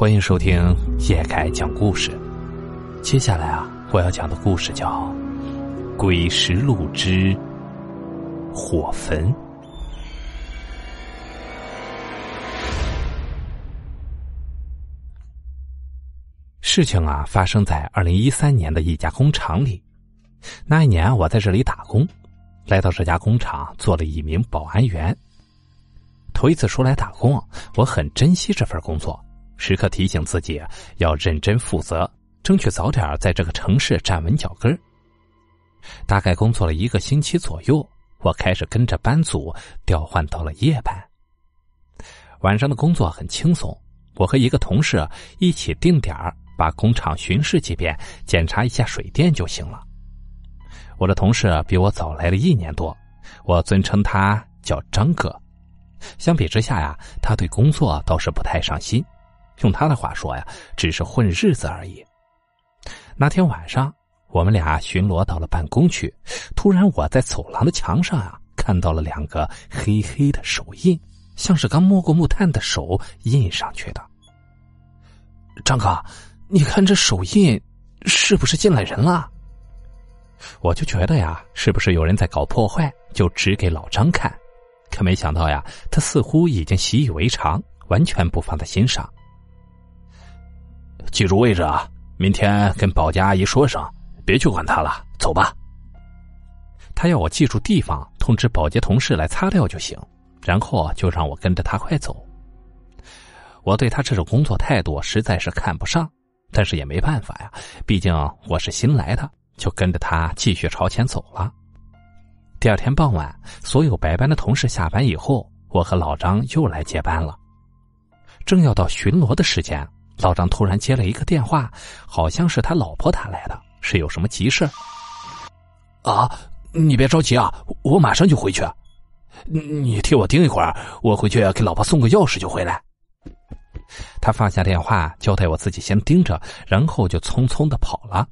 欢迎收听叶凯讲故事。接下来啊，我要讲的故事叫《鬼石路之火坟》。事情啊，发生在二零一三年的一家工厂里。那一年，我在这里打工，来到这家工厂做了一名保安员。头一次出来打工，我很珍惜这份工作，时刻提醒自己要认真负责，争取早点在这个城市站稳脚跟。大概工作了一个星期左右，我开始跟着班组调换到了夜班。晚上的工作很轻松，我和一个同事一起定点。把工厂巡视几遍，检查一下水电就行了。我的同事比我早来了一年多，我尊称他叫张哥。相比之下呀，他对工作倒是不太上心，用他的话说呀，只是混日子而已。那天晚上，我们俩巡逻到了办公区，突然我在走廊的墙上啊，看到了两个黑黑的手印，像是刚摸过木炭的手印上去的。张哥。你看这手印，是不是进来人了？我就觉得呀，是不是有人在搞破坏？就指给老张看，可没想到呀，他似乎已经习以为常，完全不放在心上。记住位置啊，明天跟保洁阿姨说声，别去管他了，走吧。他要我记住地方，通知保洁同事来擦掉就行，然后就让我跟着他快走。我对他这种工作态度实在是看不上。但是也没办法呀，毕竟我是新来的，就跟着他继续朝前走了。第二天傍晚，所有白班的同事下班以后，我和老张又来接班了。正要到巡逻的时间，老张突然接了一个电话，好像是他老婆打来的，是有什么急事啊，你别着急啊，我马上就回去。你替我盯一会儿，我回去给老婆送个钥匙就回来。他放下电话，交代我自己先盯着，然后就匆匆的跑了。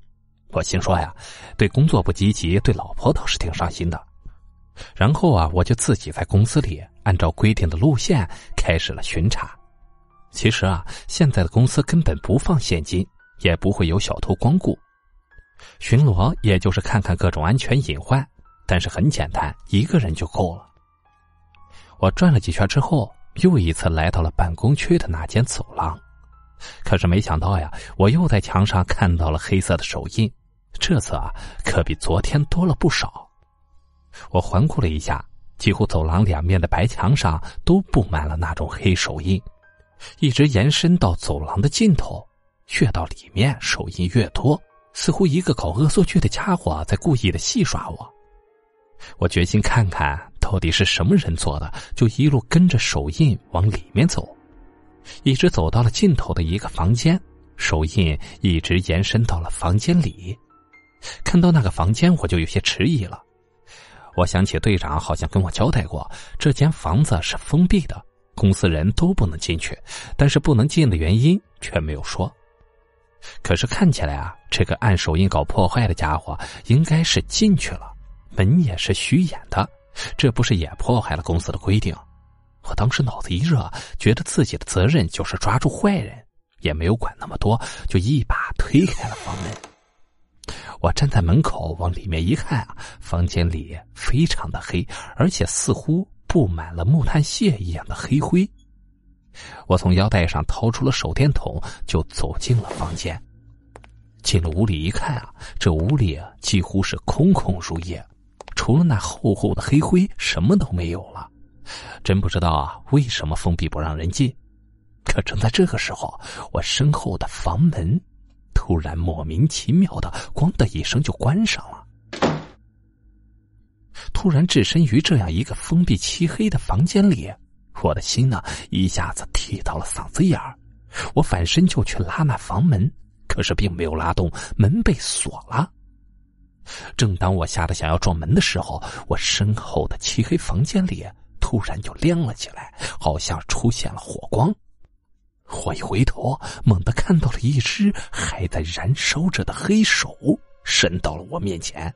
我心说呀，对工作不积极，对老婆倒是挺上心的。然后啊，我就自己在公司里按照规定的路线开始了巡查。其实啊，现在的公司根本不放现金，也不会有小偷光顾。巡逻也就是看看各种安全隐患，但是很简单，一个人就够了。我转了几圈之后。又一次来到了办公区的那间走廊，可是没想到呀，我又在墙上看到了黑色的手印，这次啊，可比昨天多了不少。我环顾了一下，几乎走廊两面的白墙上都布满了那种黑手印，一直延伸到走廊的尽头。越到里面，手印越多，似乎一个搞恶作剧的家伙在故意的戏耍我。我决心看看。到底是什么人做的？就一路跟着手印往里面走，一直走到了尽头的一个房间，手印一直延伸到了房间里。看到那个房间，我就有些迟疑了。我想起队长好像跟我交代过，这间房子是封闭的，公司人都不能进去，但是不能进的原因却没有说。可是看起来啊，这个按手印搞破坏的家伙应该是进去了，门也是虚掩的。这不是也破坏了公司的规定？我当时脑子一热，觉得自己的责任就是抓住坏人，也没有管那么多，就一把推开了房门。我站在门口往里面一看啊，房间里非常的黑，而且似乎布满了木炭屑一样的黑灰。我从腰带上掏出了手电筒，就走进了房间。进了屋里一看啊，这屋里啊几乎是空空如也。除了那厚厚的黑灰，什么都没有了。真不知道啊，为什么封闭不让人进？可正在这个时候，我身后的房门突然莫名其妙的“咣”的一声就关上了。突然置身于这样一个封闭漆黑的房间里，我的心呢一下子提到了嗓子眼儿。我反身就去拉那房门，可是并没有拉动，门被锁了。正当我吓得想要撞门的时候，我身后的漆黑房间里突然就亮了起来，好像出现了火光。我一回头，猛地看到了一只还在燃烧着的黑手伸到了我面前。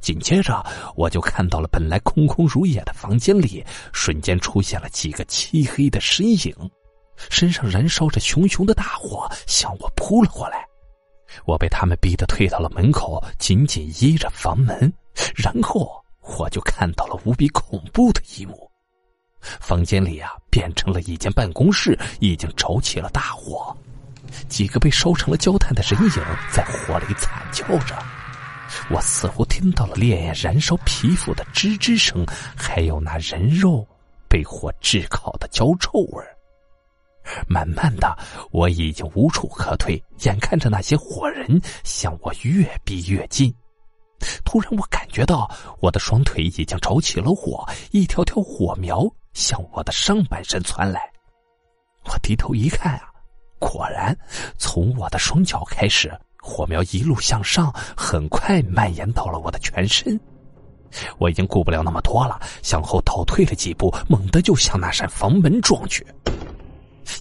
紧接着，我就看到了本来空空如也的房间里，瞬间出现了几个漆黑的身影。身上燃烧着熊熊的大火，向我扑了过来。我被他们逼得退到了门口，紧紧依着房门。然后我就看到了无比恐怖的一幕：房间里啊，变成了一间办公室，已经着起了大火，几个被烧成了焦炭的人影在火里惨叫着。我似乎听到了烈焰燃烧皮肤的吱吱声，还有那人肉被火炙烤的焦臭味慢慢的，我已经无处可退，眼看着那些火人向我越逼越近。突然，我感觉到我的双腿已经着起了火，一条条火苗向我的上半身窜来。我低头一看啊，果然从我的双脚开始，火苗一路向上，很快蔓延到了我的全身。我已经顾不了那么多了，向后倒退了几步，猛地就向那扇房门撞去。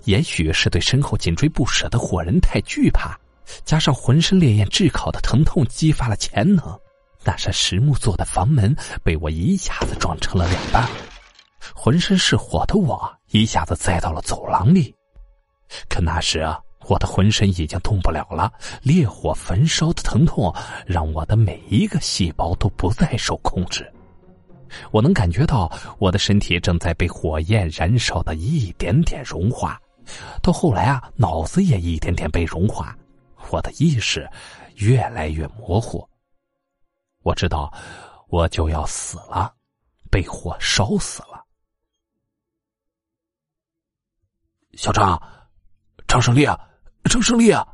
也许是对身后紧追不舍的火人太惧怕，加上浑身烈焰炙烤的疼痛激发了潜能，那扇实木做的房门被我一下子撞成了两半，浑身是火的我一下子栽到了走廊里。可那时啊，我的浑身已经动不了了，烈火焚烧的疼痛让我的每一个细胞都不再受控制。我能感觉到我的身体正在被火焰燃烧的一点点融化，到后来啊，脑子也一点点被融化，我的意识越来越模糊。我知道我就要死了，被火烧死了。小张，张胜利啊，张胜利啊！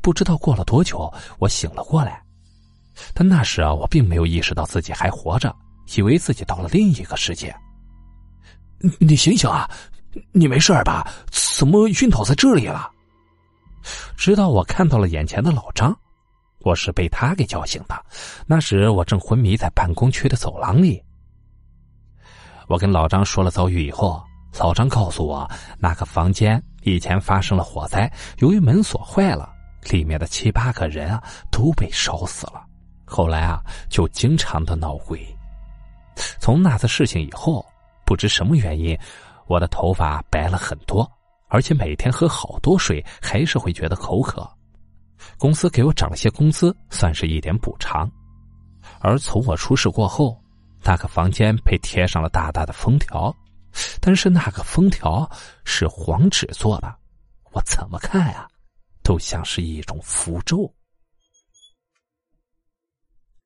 不知道过了多久，我醒了过来，但那时啊，我并没有意识到自己还活着。以为自己到了另一个世界。你醒醒啊！你没事吧？怎么晕倒在这里了？直到我看到了眼前的老张，我是被他给叫醒的。那时我正昏迷在办公区的走廊里。我跟老张说了遭遇以后，老张告诉我，那个房间以前发生了火灾，由于门锁坏了，里面的七八个人啊都被烧死了。后来啊，就经常的闹鬼。从那次事情以后，不知什么原因，我的头发白了很多，而且每天喝好多水，还是会觉得口渴。公司给我涨了些工资，算是一点补偿。而从我出事过后，那个房间被贴上了大大的封条，但是那个封条是黄纸做的，我怎么看啊，都像是一种符咒。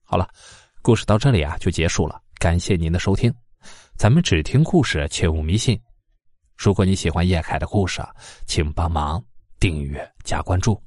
好了，故事到这里啊就结束了。感谢您的收听，咱们只听故事，切勿迷信。如果你喜欢叶凯的故事，请帮忙订阅加关注。